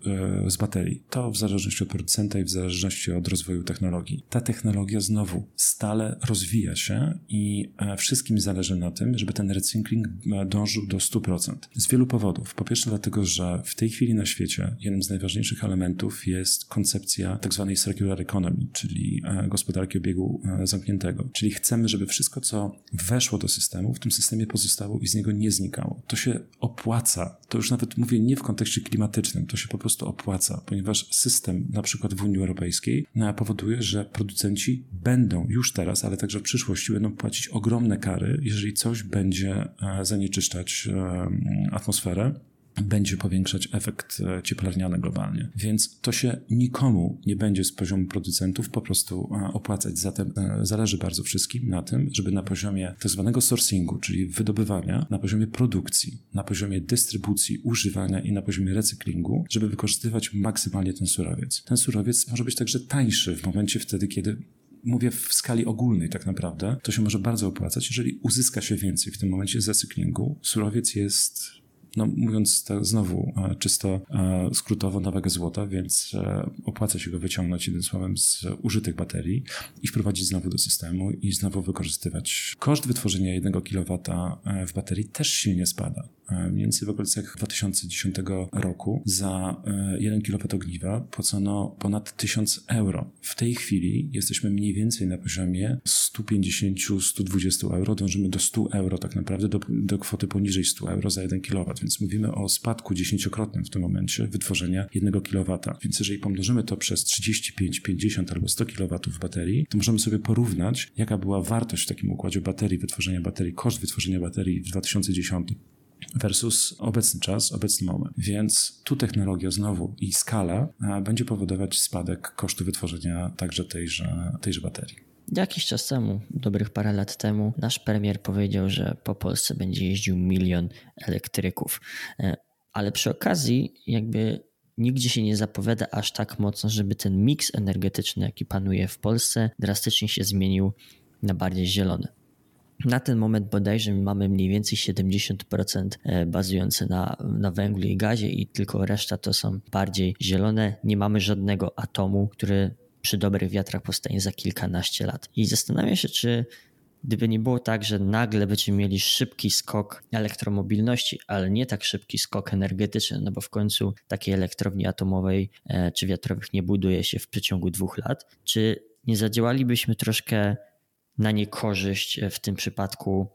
e, z baterii. To w zależności od producenta i w zależności od rozwoju technologii. Ta technologia znowu stale rozwija się i e, wszystkim zależy na tym, żeby ten recykling e, dążył do 100%. Z wielu powodów. Po pierwsze dlatego, że w tej chwili na świecie jednym z najważniejszych elementów jest koncepcja tzw. Tak circular economy, czyli gospodarki obiegu zamkniętego. Czyli chcemy, żeby wszystko, co weszło do systemu, w tym systemie pozostało i z niego nie znikało. To się opłaca. To już nawet mówię nie w kontekście klimatycznym, to się po prostu opłaca, ponieważ system, na przykład w Unii Europejskiej, powoduje, że producenci będą już teraz, ale także w przyszłości będą płacić ogromne kary, jeżeli coś będzie e, zanieczyszczać e, atmosferę będzie powiększać efekt e, cieplarniany globalnie. Więc to się nikomu nie będzie z poziomu producentów po prostu e, opłacać. Zatem e, zależy bardzo wszystkim na tym, żeby na poziomie tak zwanego sourcingu, czyli wydobywania, na poziomie produkcji, na poziomie dystrybucji, używania i na poziomie recyklingu, żeby wykorzystywać maksymalnie ten surowiec. Ten surowiec może być także tańszy w momencie wtedy, kiedy mówię w skali ogólnej tak naprawdę, to się może bardzo opłacać, jeżeli uzyska się więcej w tym momencie z recyklingu. Surowiec jest no mówiąc znowu e, czysto e, skrótowo na wagę złota, więc e, opłaca się go wyciągnąć jednym słowem z użytych baterii i wprowadzić znowu do systemu i znowu wykorzystywać. Koszt wytworzenia 1 kW w baterii też silnie spada. Mniej więcej w okolicach 2010 roku za 1 kW ogniwa płacono ponad 1000 euro. W tej chwili jesteśmy mniej więcej na poziomie 150-120 euro. Dążymy do 100 euro tak naprawdę, do, do kwoty poniżej 100 euro za 1 kW więc mówimy o spadku dziesięciokrotnym w tym momencie wytworzenia 1 kW. Więc jeżeli pomnożymy to przez 35, 50 albo 100 kW baterii, to możemy sobie porównać, jaka była wartość w takim układzie baterii, wytworzenia baterii, koszt wytworzenia baterii w 2010 versus obecny czas, obecny moment. Więc tu technologia znowu i skala będzie powodować spadek kosztu wytworzenia także tejże, tejże baterii. Jakiś czas temu, dobrych parę lat temu, nasz premier powiedział, że po Polsce będzie jeździł milion elektryków. E, ale przy okazji, jakby nigdzie się nie zapowiada aż tak mocno, żeby ten miks energetyczny, jaki panuje w Polsce, drastycznie się zmienił na bardziej zielony. Na ten moment bodajże mamy mniej więcej 70% e, bazujące na, na węglu i gazie i tylko reszta to są bardziej zielone. Nie mamy żadnego atomu, który przy dobrych wiatrach powstanie za kilkanaście lat. I zastanawiam się, czy gdyby nie było tak, że nagle będziemy mieli szybki skok elektromobilności, ale nie tak szybki skok energetyczny, no bo w końcu takiej elektrowni atomowej e, czy wiatrowych nie buduje się w przeciągu dwóch lat, czy nie zadziałalibyśmy troszkę na niekorzyść w tym przypadku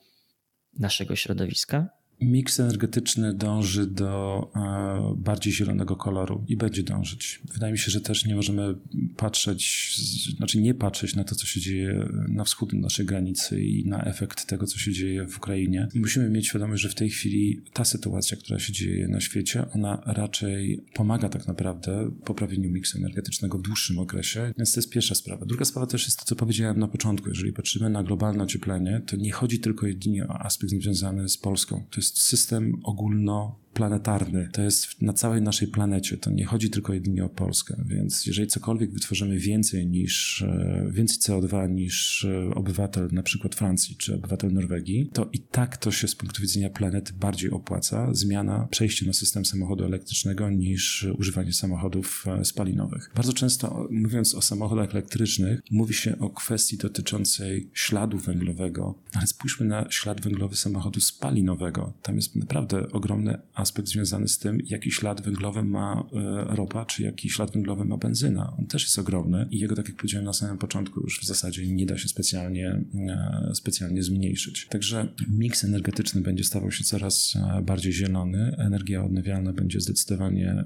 naszego środowiska? Miks energetyczny dąży do e, bardziej zielonego koloru i będzie dążyć. Wydaje mi się, że też nie możemy patrzeć, znaczy nie patrzeć na to, co się dzieje na wschód naszej granicy i na efekt tego, co się dzieje w Ukrainie. Musimy mieć świadomość, że w tej chwili ta sytuacja, która się dzieje na świecie, ona raczej pomaga tak naprawdę poprawieniu miksu energetycznego w dłuższym okresie, więc to jest pierwsza sprawa. Druga sprawa też jest to, co powiedziałem na początku. Jeżeli patrzymy na globalne ocieplenie, to nie chodzi tylko jedynie o aspekt związany z Polską. To system ogólno planetarny. To jest na całej naszej planecie. To nie chodzi tylko jedynie o Polskę. Więc jeżeli cokolwiek wytworzymy więcej niż, e, więcej CO2 niż e, obywatel na przykład Francji czy obywatel Norwegii, to i tak to się z punktu widzenia planety bardziej opłaca zmiana, przejście na system samochodu elektrycznego niż używanie samochodów e, spalinowych. Bardzo często mówiąc o samochodach elektrycznych, mówi się o kwestii dotyczącej śladu węglowego, ale spójrzmy na ślad węglowy samochodu spalinowego. Tam jest naprawdę ogromny aspekt związany z tym, jaki ślad węglowy ma e, ropa, czy jaki ślad węglowy ma benzyna. On też jest ogromny i jego, tak jak powiedziałem na samym początku, już w zasadzie nie da się specjalnie, e, specjalnie zmniejszyć. Także miks energetyczny będzie stawał się coraz e, bardziej zielony, energia odnawialna będzie zdecydowanie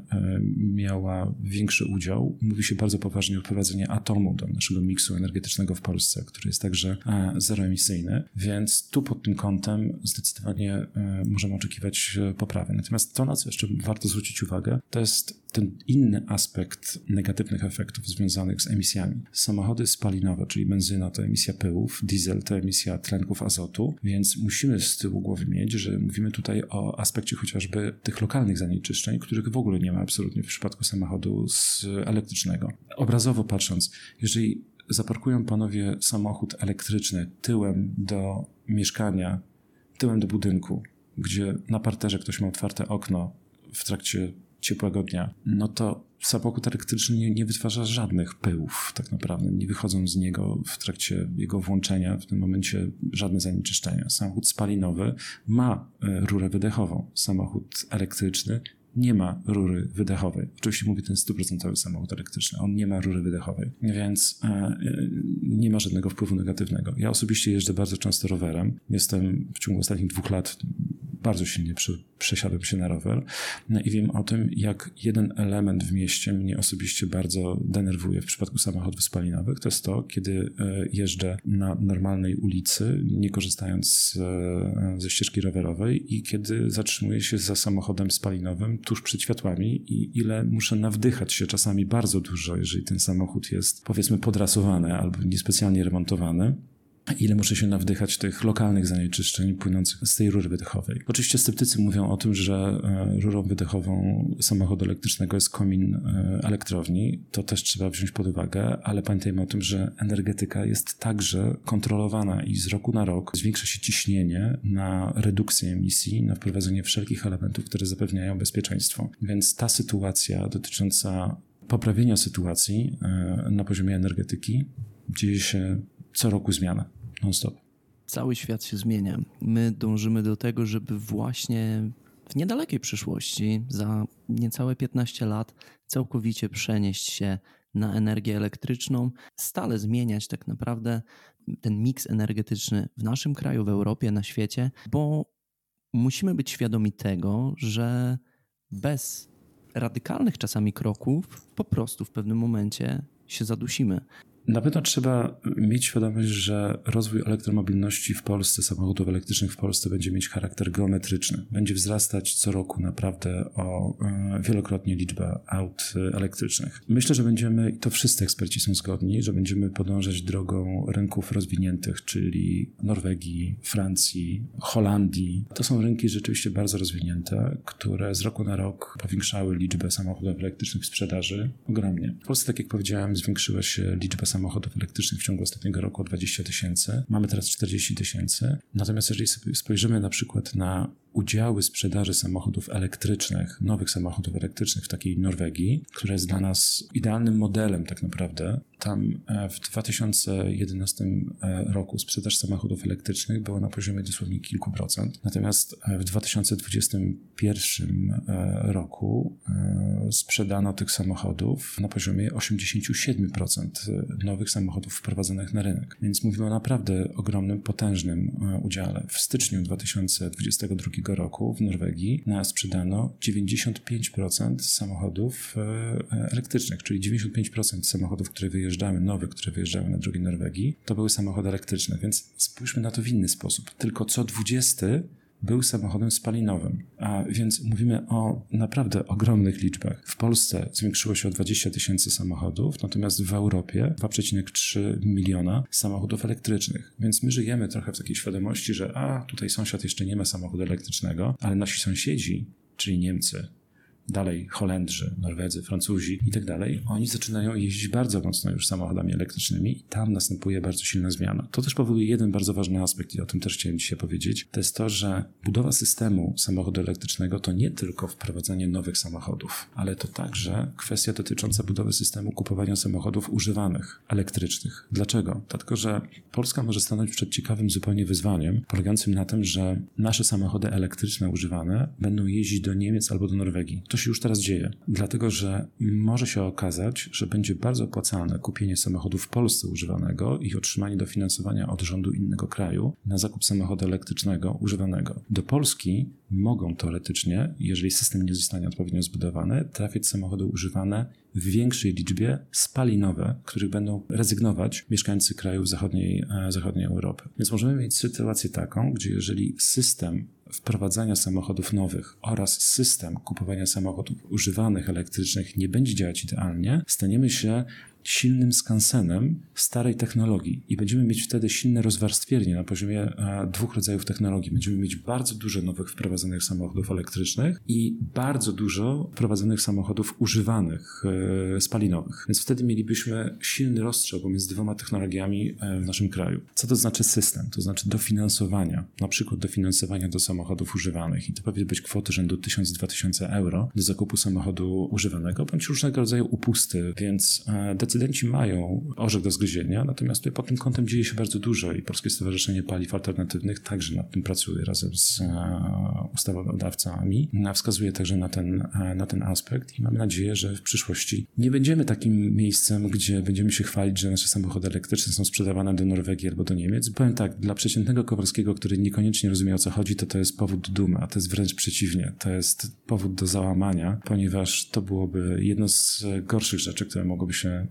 miała większy udział. Mówi się bardzo poważnie o wprowadzeniu atomu do naszego miksu energetycznego w Polsce, który jest także zeroemisyjny, więc tu pod tym kątem zdecydowanie możemy oczekiwać poprawy. Natomiast to, na co jeszcze warto zwrócić uwagę, to jest ten inny aspekt negatywnych efektów związanych z emisjami. Samochody spalinowe, czyli benzyna to emisja pyłów, diesel to emisja tlenków azotu, więc musimy z tyłu głowy mieć, że mówimy tutaj o aspekcie chociażby tych lokalnych zanieczyszczeń, których w ogóle nie ma absolutnie w przypadku samochodu elektrycznego. Obrazowo patrząc, jeżeli zaparkują panowie samochód elektryczny tyłem do mieszkania, tyłem do budynku, gdzie na parterze ktoś ma otwarte okno w trakcie ciepłego dnia, no to samochód elektryczny nie, nie, wytwarza żadnych pyłów, tak naprawdę. Nie wychodzą z niego w trakcie jego włączenia, w tym momencie żadne zanieczyszczenia. Samochód spalinowy ma e, rurę wydechową. Samochód elektryczny nie ma rury wydechowej. Oczywiście mówię ten stuprocentowy samochód elektryczny, on nie ma rury wydechowej, więc e, e, nie ma żadnego wpływu negatywnego. Ja osobiście jeżdżę bardzo często rowerem. Jestem w ciągu ostatnich dwóch lat bardzo silnie przy, przesiadłem się na rower no i wiem o tym, jak jeden element w mieście mnie osobiście bardzo denerwuje w przypadku samochodów spalinowych. To jest to, kiedy e, jeżdżę na normalnej ulicy, nie korzystając ze ścieżki rowerowej i kiedy zatrzymuję się za samochodem spalinowym tuż przed światłami i ile muszę nawdychać się czasami bardzo dużo, jeżeli ten samochód jest powiedzmy podrasowany albo niespecjalnie remontowany ile muszę się nawdychać tych lokalnych zanieczyszczeń płynących z tej rury wydechowej. Oczywiście sceptycy mówią o tym, że e, rurą wydechową samochodu elektrycznego jest komin e, elektrowni. To też trzeba wziąć pod uwagę, ale pamiętajmy o tym, że energetyka jest także kontrolowana i z roku na rok zwiększa się ciśnienie na redukcję emisji, na wprowadzenie wszelkich elementów, które zapewniają bezpieczeństwo. Więc ta sytuacja dotycząca poprawienia sytuacji e, na poziomie energetyki dzieje się co roku zmiana non-stop. Cały świat się zmienia. My dążymy do tego, żeby właśnie w niedalekiej przyszłości, za niecałe 15 lat, całkowicie przenieść się na energię elektryczną, stale zmieniać tak naprawdę ten miks energetyczny w naszym kraju, w Europie, na świecie, bo musimy być świadomi tego, że bez radykalnych czasami kroków po prostu w pewnym momencie się zadusimy. Na pewno trzeba mieć świadomość, że rozwój elektromobilności w Polsce, samochodów elektrycznych w Polsce będzie mieć charakter geometryczny. Będzie wzrastać co roku naprawdę o e, wielokrotnie liczbę aut elektrycznych. Myślę, że będziemy, i to wszyscy eksperci są zgodni, że będziemy podążać drogą rynków rozwiniętych, czyli Norwegii, Francji, Holandii. To są rynki rzeczywiście bardzo rozwinięte, które z roku na rok powiększały liczbę samochodów elektrycznych w sprzedaży ogromnie. W Polsce, tak jak powiedziałem, zwiększyła się liczba samochodów elektrycznych w ciągu ostatniego roku o 20 tysięcy. Mamy teraz 40 tysięcy. Natomiast jeżeli spojrzymy na przykład na udziały sprzedaży samochodów elektrycznych, nowych samochodów elektrycznych w takiej Norwegii, która jest dla nas idealnym modelem tak naprawdę. Tam e, w 2011 e, roku sprzedaż samochodów elektrycznych była na poziomie dosłownie kilku procent. Natomiast e, w 2021 roku sprzedano tych samochodów na poziomie 87% nowych samochodów wprowadzonych na rynek. Więc mówimy o naprawdę ogromnym, potężnym udziale. W styczniu 2022 roku w Norwegii sprzedano 95% samochodów elektrycznych, czyli 95% samochodów, które wyjeżdżały, nowe, które wyjeżdżały na drogi Norwegii, to były samochody elektryczne, więc spójrzmy na to w inny sposób. Tylko co 20 był samochodem spalinowym. A więc mówimy o naprawdę ogromnych liczbach. W Polsce zwiększyło się o 20 tysięcy samochodów, natomiast w Europie 2,3 miliona samochodów elektrycznych. Więc my żyjemy trochę w takiej świadomości, że a tutaj sąsiad jeszcze nie ma samochodu elektrycznego, ale nasi sąsiedzi czyli Niemcy, dalej Holendrzy, Norwedzy, Francuzi i tak dalej, oni zaczynają jeździć bardzo mocno już samochodami elektrycznymi i tam następuje bardzo silna zmiana. To też powoduje jeden bardzo ważny aspekt i o tym też chciałem dzisiaj powiedzieć. To jest to, że budowa systemu samochodu elektrycznego to nie tylko wprowadzanie nowych samochodów, ale to także kwestia dotycząca budowy systemu kupowania samochodów używanych, elektrycznych. Dlaczego? Dlatego, że Polska może stanąć przed ciekawym zupełnie wyzwaniem, polegającym na tym, że nasze samochody elektryczne używane będą jeździć do Niemiec albo do Norwegii. To się już teraz dzieje, dlatego że może się okazać, że będzie bardzo opłacalne kupienie samochodu w Polsce używanego i otrzymanie dofinansowania od rządu innego kraju na zakup samochodu elektrycznego używanego. Do Polski mogą teoretycznie, jeżeli system nie zostanie odpowiednio zbudowany, trafić samochody używane w większej liczbie spalinowe, których będą rezygnować mieszkańcy krajów zachodniej, e, zachodniej Europy. Więc możemy mieć sytuację taką, gdzie jeżeli system wprowadzania samochodów nowych oraz system kupowania samochodów używanych elektrycznych nie będzie działać idealnie, staniemy się silnym skansenem starej technologii i będziemy mieć wtedy silne rozwarstwienie na poziomie e, dwóch rodzajów technologii. Będziemy mieć bardzo dużo nowych wprowadzonych samochodów elektrycznych i bardzo dużo wprowadzonych samochodów używanych, e, spalinowych. Więc wtedy mielibyśmy silny rozstrzał pomiędzy dwoma technologiami e, w naszym kraju. Co to znaczy system? To znaczy dofinansowania, na przykład dofinansowania do samochodów używanych i to powinny być kwoty rzędu 1000-2000 euro do zakupu samochodu używanego, bądź różnego rodzaju upusty, więc decydenci mają orzech do zgryzienia, natomiast tutaj pod tym kątem dzieje się bardzo dużo i Polskie Stowarzyszenie Paliw Alternatywnych także nad tym pracuje razem z e, ustawodawcami. Wskazuje także na ten, e, na ten aspekt i mamy nadzieję, że w przyszłości nie będziemy takim miejscem, gdzie będziemy się chwalić, że nasze samochody elektryczne są sprzedawane do Norwegii albo do Niemiec. Powiem tak, dla przeciętnego Kowalskiego, który niekoniecznie rozumie o co chodzi, to to jest powód do dumy, a to jest wręcz przeciwnie. To jest powód do załamania, ponieważ to byłoby jedno z gorszych rzeczy, które mogłoby się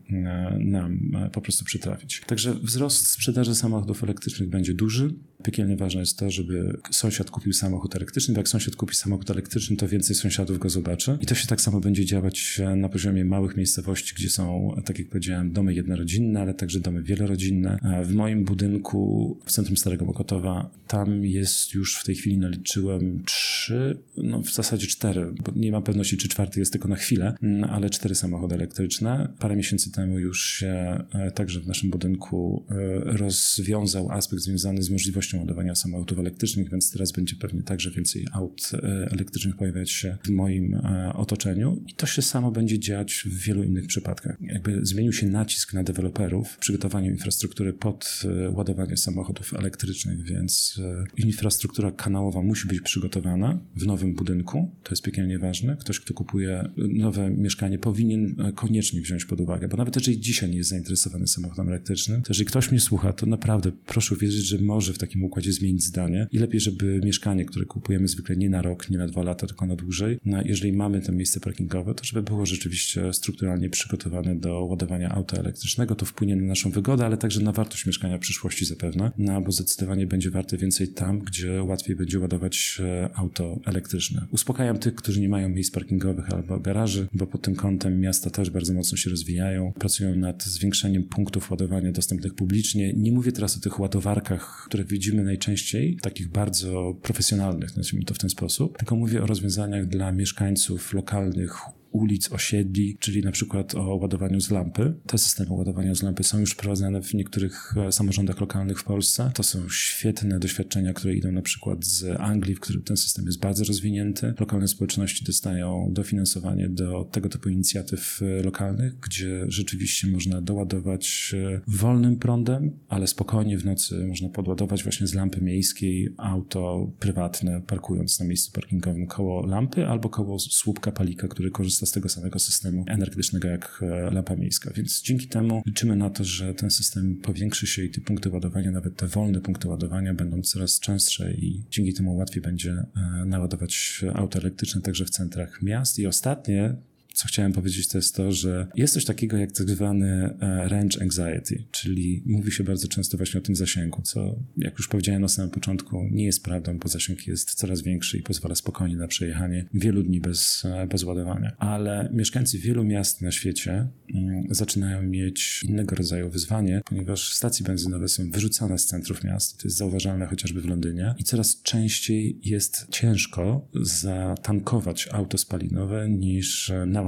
nam po prostu przytrafić. Także wzrost sprzedaży samochodów elektrycznych będzie duży. Piekielnie ważne jest to, żeby sąsiad kupił samochód elektryczny, bo jak sąsiad kupi samochód elektryczny, to więcej sąsiadów go zobaczy. I to się tak samo będzie działać na poziomie małych miejscowości, gdzie są, tak jak powiedziałem, domy jednorodzinne, ale także domy wielorodzinne. W moim budynku w centrum Starego Mokotowa, tam jest już w tej chwili naliczyłem trzy, no w zasadzie cztery, bo nie mam pewności, czy czwarty jest tylko na chwilę, ale cztery samochody elektryczne. Parę miesięcy temu już się e, także w naszym budynku e, rozwiązał aspekt związany z możliwością ładowania samochodów elektrycznych, więc teraz będzie pewnie także więcej aut e, elektrycznych pojawiać się w moim otoczeniu i to się samo będzie dziać w wielu innych przypadkach. Jakby zmienił się nacisk na deweloperów w przygotowaniu infrastruktury pod ładowanie samochodów elektrycznych, więc infrastruktura kanałowa musi być przygotowana w nowym budynku. To jest piekielnie ważne. Ktoś, kto kupuje nowe mieszkanie, powinien koniecznie wziąć pod uwagę, bo nawet jeżeli dzisiaj nie jest zainteresowany samochodem elektrycznym, to jeżeli ktoś mnie słucha, to naprawdę proszę uwierzyć, że może w takim układzie zmienić zdanie i lepiej, żeby mieszkanie, które kupujemy zwykle nie na rok, nie na dwa lata, tylko na dłużej, no, jeżeli mamy to miejsce parkingowe, to żeby było rzeczywiście strukturalnie przygotowane do ładowania auta elektrycznego, to wpłynie na naszą wygodę, ale także na wartość mieszkania w przyszłości zapewne, no bo zdecydowanie będzie warte więcej tam, gdzie łatwiej będzie ładować e, auto elektryczne. Uspokajam tych, którzy nie mają miejsc parkingowych albo garaży, bo pod tym kątem miasta też bardzo mocno się rozwijają, pracują nad zwiększeniem punktów ładowania dostępnych publicznie. Nie mówię teraz o tych ładowarkach, które widzimy najczęściej, takich bardzo profesjonalnych, nazwijmy to w ten sposób, tylko mówię o rozwiązaniach dla mieszkańców lokalnych, ulic, osiedli, czyli na przykład o ładowaniu z lampy. Te systemy ładowania z lampy są już wprowadzane w niektórych e, samorządach lokalnych w Polsce. To są świetne doświadczenia, które idą na przykład z Anglii, w którym ten system jest bardzo rozwinięty. Lokalne społeczności dostają dofinansowanie do tego typu inicjatyw e, lokalnych, gdzie rzeczywiście można doładować e, wolnym prądem, ale spokojnie w nocy można podładować właśnie z lampy miejskiej auto prywatne, parkując na miejscu parkingowym koło lampy albo koło słupka palika, który korzysta z tego samego systemu energetycznego jak e, lampa miejska. Więc dzięki temu liczymy na to, że ten system powiększy się i te punkty ładowania, nawet te wolne punkty ładowania będą coraz częstsze i dzięki temu łatwiej będzie e, naładować auto elektryczne także w centrach miast. I ostatnie, co chciałem powiedzieć, to jest to, że jest coś takiego jak tak zwany e, range anxiety, czyli mówi się bardzo często właśnie o tym zasięgu, co jak już powiedziałem na samym początku, nie jest prawdą, bo zasięg jest coraz większy i pozwala spokojnie na przejechanie wielu dni bez, e, bez ładowania. Ale mieszkańcy wielu miast na świecie mm, zaczynają mieć innego rodzaju wyzwanie, ponieważ stacje benzynowe są wyrzucane z centrów miast. To jest zauważalne chociażby w Londynie i coraz częściej jest ciężko zatankować auto spalinowe niż naładować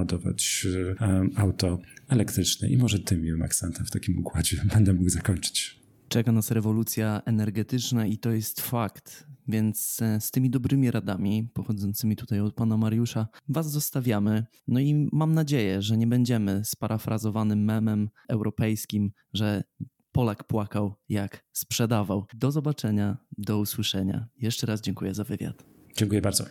e, auto elektryczne. I może tym miłym akcentem w takim układzie będę mógł zakończyć. Czeka nas rewolucja energetyczna i to jest fakt. Więc e, z tymi dobrymi radami pochodzącymi tutaj od pana Mariusza was zostawiamy. No i mam nadzieję, że nie będziemy sparafrazowanym memem europejskim, że Polak płakał jak sprzedawał. Do zobaczenia, do usłyszenia. Jeszcze raz dziękuję za wywiad. Dziękuję bardzo.